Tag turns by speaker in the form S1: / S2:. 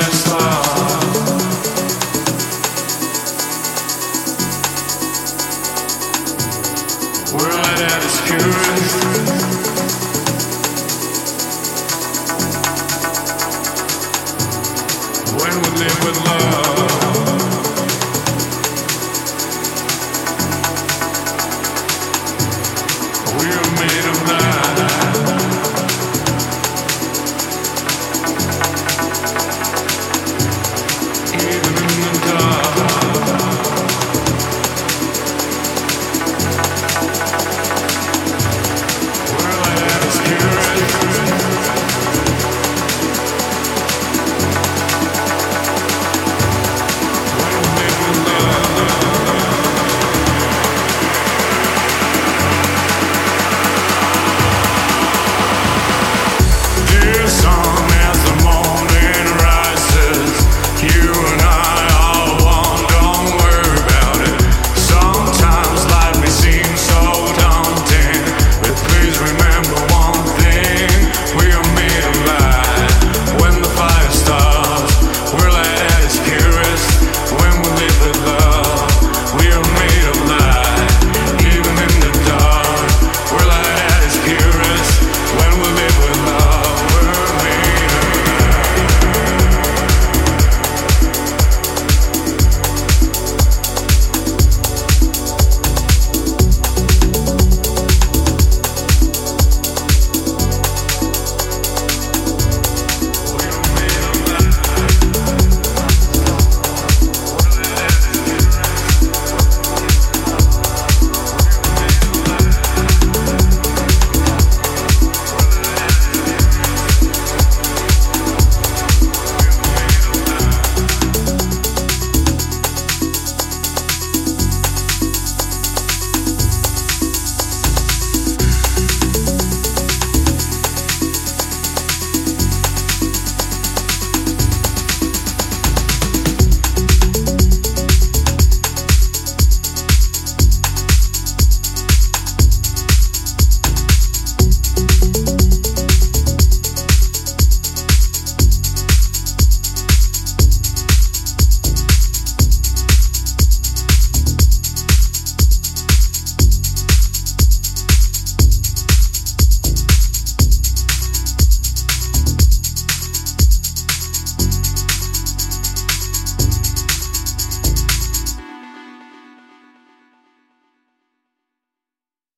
S1: lifestyle.